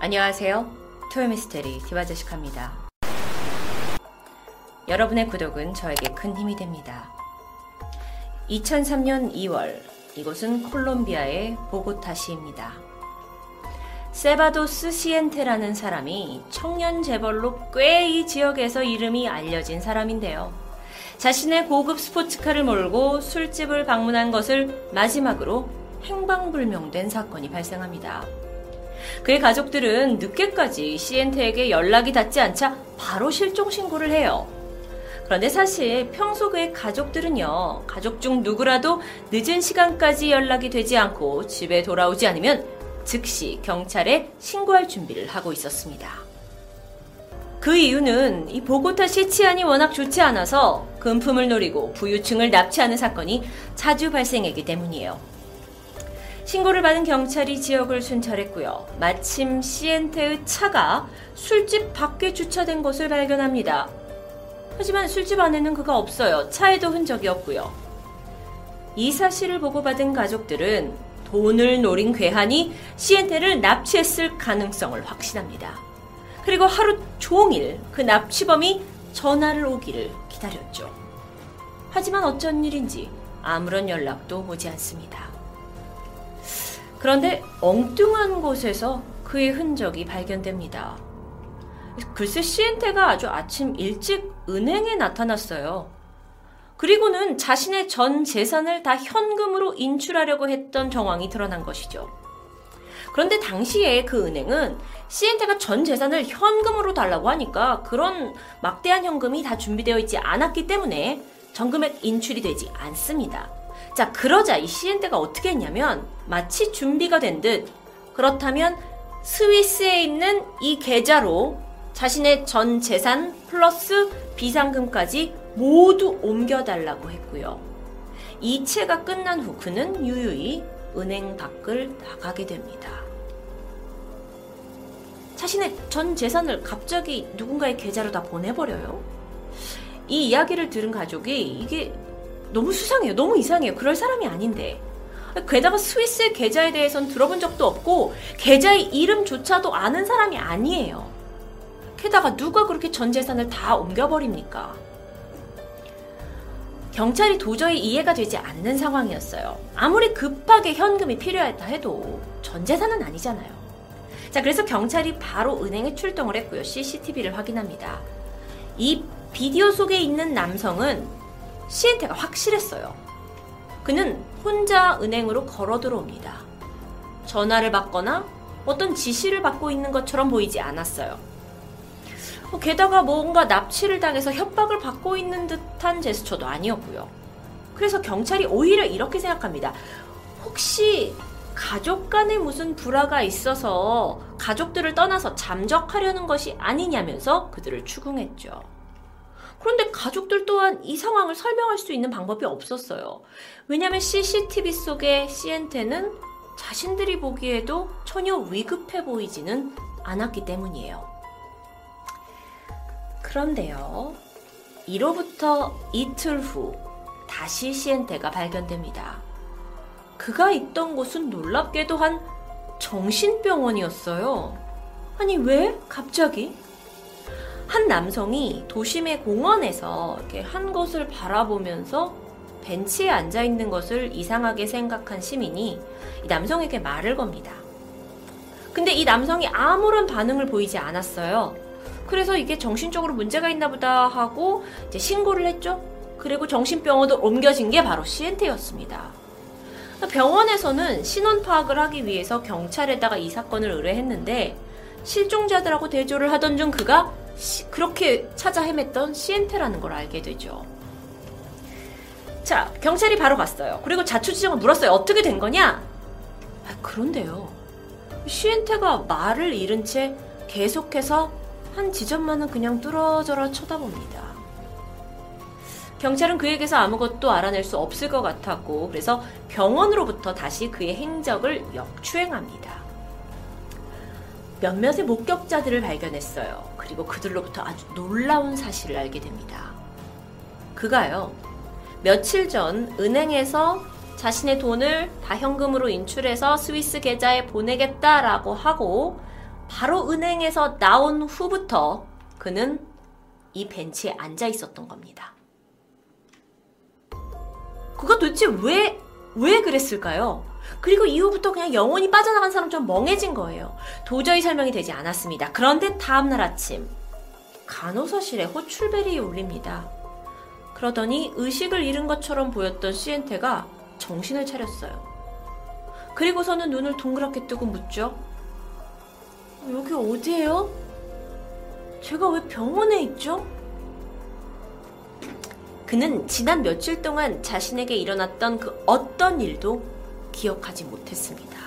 안녕하세요. 토요미스테리 디바제식합니다. 여러분의 구독은 저에게 큰 힘이 됩니다. 2003년 2월 이곳은 콜롬비아의 보고타시입니다. 세바도스 시엔테라는 사람이 청년 재벌로 꽤 이 지역에서 이름이 알려진 사람인데요. 자신의 고급 스포츠카를 몰고 술집을 방문한 것을 마지막으로 행방불명된 사건이 발생합니다. 그의 가족들은 늦게까지 시엔테에게 연락이 닿지 않자 바로 실종 신고를 해요. 그런데 사실 평소 그의 가족들은요, 가족 중 누구라도 늦은 시간까지 연락이 되지 않고 집에 돌아오지 않으면 즉시 경찰에 신고할 준비를 하고 있었습니다. 그 이유는 이 보고타시 치안이 워낙 좋지 않아서 금품을 노리고 부유층을 납치하는 사건이 자주 발생했기 때문이에요. 신고를 받은 경찰이 지역을 순찰했고요. 마침 시엔테의 차가 술집 밖에 주차된 것을 발견합니다. 하지만 술집 안에는 그가 없어요. 차에도 흔적이 없고요. 이 사실을 보고받은 가족들은 돈을 노린 괴한이 시엔테를 납치했을 가능성을 확신합니다. 그리고 하루 종일 그 납치범이 전화를 오기를 기다렸죠. 하지만 어쩐 일인지 아무런 연락도 오지 않습니다. 그런데 엉뚱한 곳에서 그의 흔적이 발견됩니다. 글쎄 시엔테가 아주 아침 일찍 은행에 나타났어요. 그리고는 자신의 전 재산을 다 현금으로 인출하려고 했던 정황이 드러난 것이죠. 그런데 당시에 그 은행은 시엔테가 전 재산을 현금으로 달라고 하니까 그런 막대한 현금이 다 준비되어 있지 않았기 때문에 전금액 인출이 되지 않습니다. 자, 그러자 이 시엔테가 어떻게 했냐면 마치 준비가 된 듯 그렇다면 스위스에 있는 이 계좌로 자신의 전 재산 플러스 비상금까지 모두 옮겨달라고 했고요. 이체가 끝난 후 그는 유유히 은행 밖을 나가게 됩니다. 자신의 전 재산을 갑자기 누군가의 계좌로 다 보내버려요. 이 이야기를 들은 가족이 이게 너무 수상해요. 너무 이상해요. 그럴 사람이 아닌데. 게다가 스위스 계좌에 대해서는 들어본 적도 없고 계좌의 이름조차도 아는 사람이 아니에요. 게다가 누가 그렇게 전 재산을 다 옮겨버립니까? 경찰이 도저히 이해가 되지 않는 상황이었어요. 아무리 급하게 현금이 필요했다 해도 전 재산은 아니잖아요. 자, 그래서 경찰이 바로 은행에 출동을 했고요. CCTV를 확인합니다. 이 비디오 속에 있는 남성은 시엔테가 확실했어요. 그는 혼자 은행으로 걸어 들어옵니다. 전화를 받거나 어떤 지시를 받고 있는 것처럼 보이지 않았어요. 어, 게다가 뭔가 납치를 당해서 협박을 받고 있는 듯한 제스처도 아니었고요. 그래서 경찰이 오히려 이렇게 생각합니다. 혹시 가족 간에 무슨 불화가 있어서 가족들을 떠나서 잠적하려는 것이 아니냐면서 그들을 추궁했죠. 그런데 가족들 또한 이 상황을 설명할 수 있는 방법이 없었어요. 왜냐하면 CCTV 속의 시엔테는 자신들이 보기에도 전혀 위급해 보이지는 않았기 때문이에요. 그런데요, 이로부터 이틀 후 다시 시엔테가 발견됩니다. 그가 있던 곳은 놀랍게도 한 정신병원이었어요. 아니, 왜? 갑자기? 한 남성이 도심의 공원에서 이렇게 한 곳을 바라보면서 벤치에 앉아 있는 것을 이상하게 생각한 시민이 이 남성에게 말을 겁니다. 근데 이 남성이 아무런 반응을 보이지 않았어요. 그래서 이게 정신적으로 문제가 있나 보다 하고 이제 신고를 했죠. 그리고 정신병원으로 옮겨진 게 바로 시엔테였습니다. 병원에서는 신원 파악을 하기 위해서 경찰에다가 이 사건을 의뢰했는데 실종자들하고 대조를 하던 중 그가 시, 그렇게 찾아 헤맸던 시엔테라는 걸 알게 되죠. 자, 경찰이 바로 갔어요. 그리고 자초지종을 물었어요. 어떻게 된 거냐? 아, 그런데요. 시엔테가 말을 잃은 채 계속해서 한 지점만은 그냥 뚫어져라 쳐다봅니다. 경찰은 그에게서 아무것도 알아낼 수 없을 것 같았고, 그래서 병원으로부터 다시 그의 행적을 역추행합니다. 몇몇의 목격자들을 발견했어요. 그리고 그들로부터 아주 놀라운 사실을 알게 됩니다. 그가요, 며칠 전 은행에서 자신의 돈을 다 현금으로 인출해서 스위스 계좌에 보내겠다라고 하고 바로 은행에서 나온 후부터 그는 이 벤치에 앉아 있었던 겁니다. 그가 도대체 왜, 왜 그랬을까요? 그리고 이후부터 그냥 영원히 빠져나간 사람처럼 멍해진 거예요. 도저히 설명이 되지 않았습니다. 그런데 다음날 아침, 간호사실에 호출벨이 울립니다. 그러더니 의식을 잃은 것처럼 보였던 시엔테가 정신을 차렸어요. 그리고서는 눈을 동그랗게 뜨고 묻죠. 여기 어디예요? 제가 왜 병원에 있죠? 그는 지난 며칠 동안 자신에게 일어났던 그 어떤 일도 기억하지 못했습니다.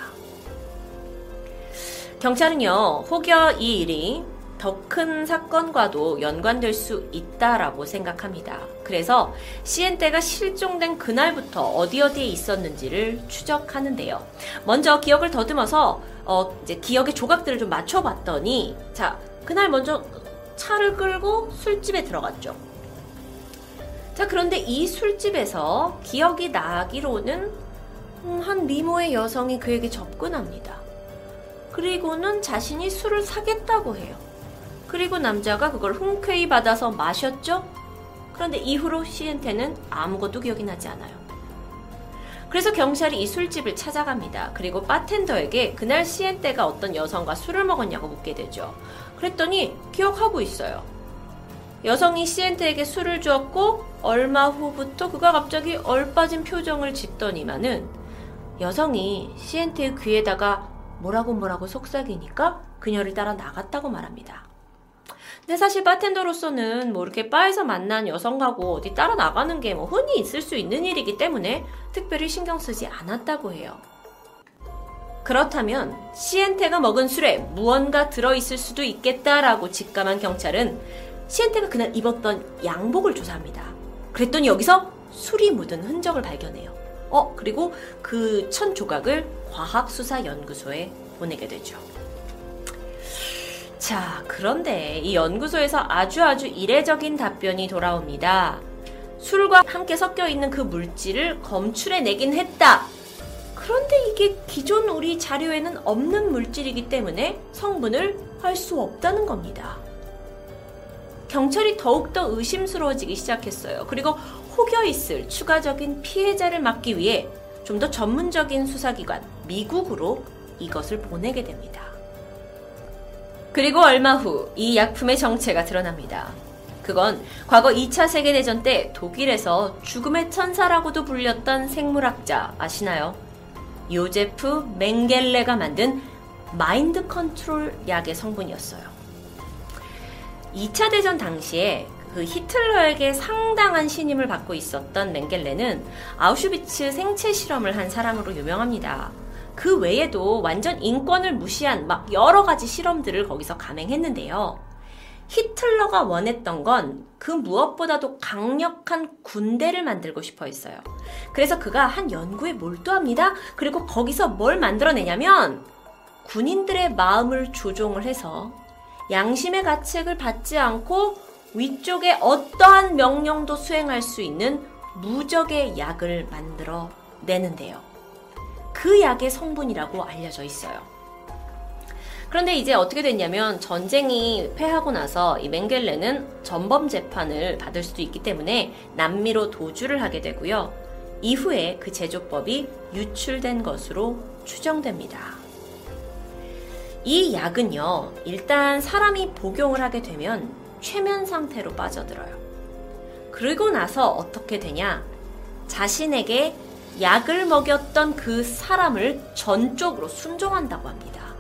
경찰은요, 혹여 이 일이 더 큰 사건과도 연관될 수 있다라고 생각합니다. 그래서 시엔테가 실종된 그날부터 어디 어디에 있었는지를 추적하는데요. 먼저 기억을 더듬어서 어, 이제 기억의 조각들을 좀 맞춰봤더니 자 그날 먼저 차를 끌고 술집에 들어갔죠. 자 그런데 이 술집에서 기억이 나기로는 음, 한 미모의 여성이 그에게 접근합니다. 그리고는 자신이 술을 사겠다고 해요. 그리고 남자가 그걸 흔쾌히 받아서 마셨죠? 그런데 이후로 시엔테는 아무것도 기억이 나지 않아요. 그래서 경찰이 이 술집을 찾아갑니다. 그리고 바텐더에게 그날 시엔테가 어떤 여성과 술을 먹었냐고 묻게 되죠. 그랬더니 기억하고 있어요. 여성이 시엔테에게 술을 주었고 얼마 후부터 그가 갑자기 얼빠진 표정을 짓더니만은 여성이 시엔테의 귀에다가 뭐라고 뭐라고 속삭이니까 그녀를 따라 나갔다고 말합니다. 근데 사실 바텐더로서는 뭐 이렇게 바에서 만난 여성하고 어디 따라 나가는 게 뭐 흔히 있을 수 있는 일이기 때문에 특별히 신경 쓰지 않았다고 해요. 그렇다면 시엔테가 먹은 술에 무언가 들어있을 수도 있겠다라고 직감한 경찰은 시엔테가 그날 입었던 양복을 조사합니다. 그랬더니 여기서 술이 묻은 흔적을 발견해요. 어, 그리고 그 천 조각을 과학수사연구소에 보내게 되죠. 자, 그런데 이 연구소에서 아주 아주 이례적인 답변이 돌아옵니다. 술과 함께 섞여 있는 그 물질을 검출해 내긴 했다. 그런데 이게 기존 우리 자료에는 없는 물질이기 때문에 성분을 할 수 없다는 겁니다. 경찰이 더욱더 의심스러워지기 시작했어요. 그리고 혹여 있을 추가적인 피해자를 막기 위해 좀 더 전문적인 수사기관, 미국으로 이것을 보내게 됩니다. 그리고 얼마 후 이 약품의 정체가 드러납니다. 그건 과거 2차 세계대전 때 독일에서 죽음의 천사라고도 불렸던 생물학자 아시나요? 요제프 맹겔레가 만든 마인드 컨트롤 약의 성분이었어요. 2차 대전 당시에 그 히틀러에게 상당한 신임을 받고 있었던 맹겔레는 아우슈비츠 생체 실험을 한 사람으로 유명합니다. 그 외에도 완전 인권을 무시한 막 여러 가지 실험들을 거기서 감행했는데요. 히틀러가 원했던 건 그 무엇보다도 강력한 군대를 만들고 싶어 했어요. 그래서 그가 한 연구에 몰두합니다. 그리고 거기서 뭘 만들어내냐면 군인들의 마음을 조종을 해서 양심의 가책을 받지 않고 위쪽에 어떠한 명령도 수행할 수 있는 무적의 약을 만들어 내는데요. 그 약의 성분이라고 알려져 있어요. 그런데 이제 어떻게 됐냐면 전쟁이 패하고 나서 이 맹겔레는 전범 재판을 받을 수도 있기 때문에 남미로 도주를 하게 되고요. 이후에 그 제조법이 유출된 것으로 추정됩니다. 이 약은요, 일단 사람이 복용을 하게 되면 최면 상태로 빠져들어요. 그리고 나서 어떻게 되냐? 자신에게 약을 먹였던 그 사람을 전적으로 순종한다고 합니다.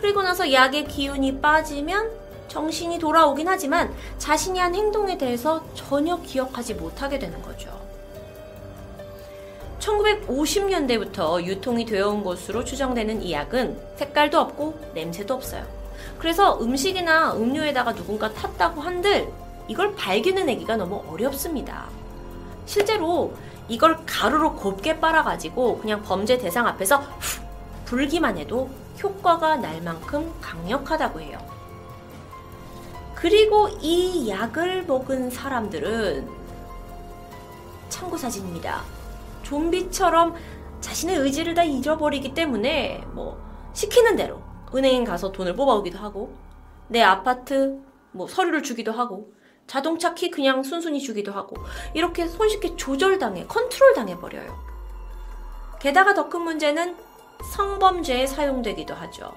그리고 나서 약의 기운이 빠지면 정신이 돌아오긴 하지만 자신이 한 행동에 대해서 전혀 기억하지 못하게 되는 거죠. 1950년대부터 유통이 되어 온 것으로 추정되는 이 약은 색깔도 없고 냄새도 없어요. 그래서 음식이나 음료에다가 누군가 탔다고 한들 이걸 발견해내기가 너무 어렵습니다. 실제로 이걸 가루로 곱게 빨아가지고 그냥 범죄 대상 앞에서 후, 불기만 해도 효과가 날 만큼 강력하다고 해요. 그리고 이 약을 먹은 사람들은 참고 사진입니다. 좀비처럼 자신의 의지를 다 잃어버리기 때문에 뭐 시키는 대로 은행 가서 돈을 뽑아오기도 하고 내 아파트 뭐 서류를 주기도 하고 자동차 키 그냥 순순히 주기도 하고 이렇게 손쉽게 조절당해 컨트롤 당해버려요. 게다가 더 큰 문제는 성범죄에 사용되기도 하죠.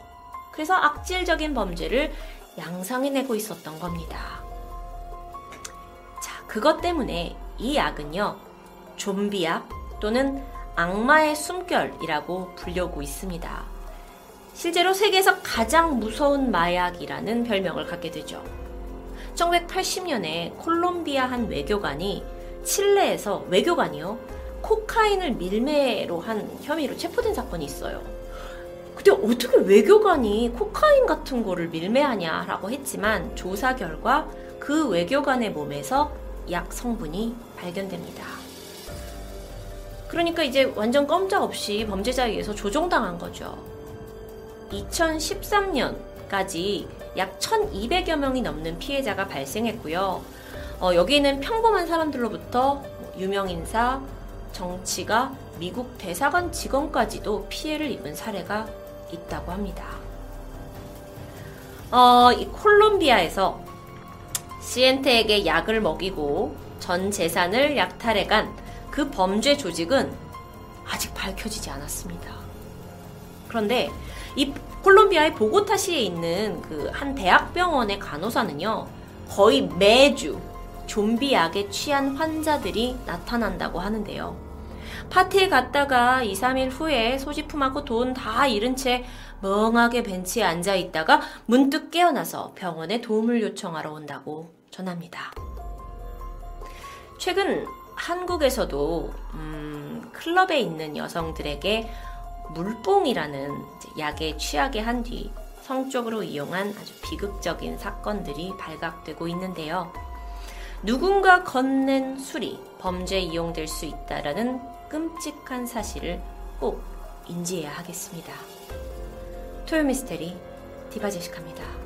그래서 악질적인 범죄를 양상해내고 있었던 겁니다. 자, 그것 때문에 이 약은요, 좀비약 또는 악마의 숨결이라고 불리고 있습니다. 실제로 세계에서 가장 무서운 마약이라는 별명을 갖게 되죠. 1980년에 콜롬비아 한 외교관이 칠레에서 외교관이요. 코카인을 밀매로 한 혐의로 체포된 사건이 있어요. 근데 어떻게 외교관이 코카인 같은 거를 밀매하냐라고 했지만 조사 결과 그 외교관의 몸에서 약 성분이 발견됩니다. 그러니까 이제 완전 껌짝없이 범죄자에 의해서 조종당한 거죠. 2013년까지 약 1200여 명이 넘는 피해자가 발생했고요. 어, 여기는 평범한 사람들로부터 유명인사, 정치가, 미국 대사관 직원까지도 피해를 입은 사례가 있다고 합니다. 어, 이 콜롬비아에서 시엔테에게 약을 먹이고 전 재산을 약탈해간 그 범죄 조직은 아직 밝혀지지 않았습니다. 그런데 이 콜롬비아의 보고타시에 있는 그 한 대학병원의 간호사는요, 거의 매주 좀비 약에 취한 환자들이 나타난다고 하는데요. 파티에 갔다가 2, 3일 후에 소지품하고 돈 다 잃은 채 멍하게 벤치에 앉아 있다가 문득 깨어나서 병원에 도움을 요청하러 온다고 전합니다. 최근 한국에서도 음, 클럽에 있는 여성들에게 물뽕이라는 약에 취하게 한 뒤 성적으로 이용한 아주 비극적인 사건들이 발각되고 있는데요. 누군가 건넨 술이 범죄에 이용될 수 있다라는 끔찍한 사실을 꼭 인지해야 하겠습니다. 토요 미스테리 디바제식합니다.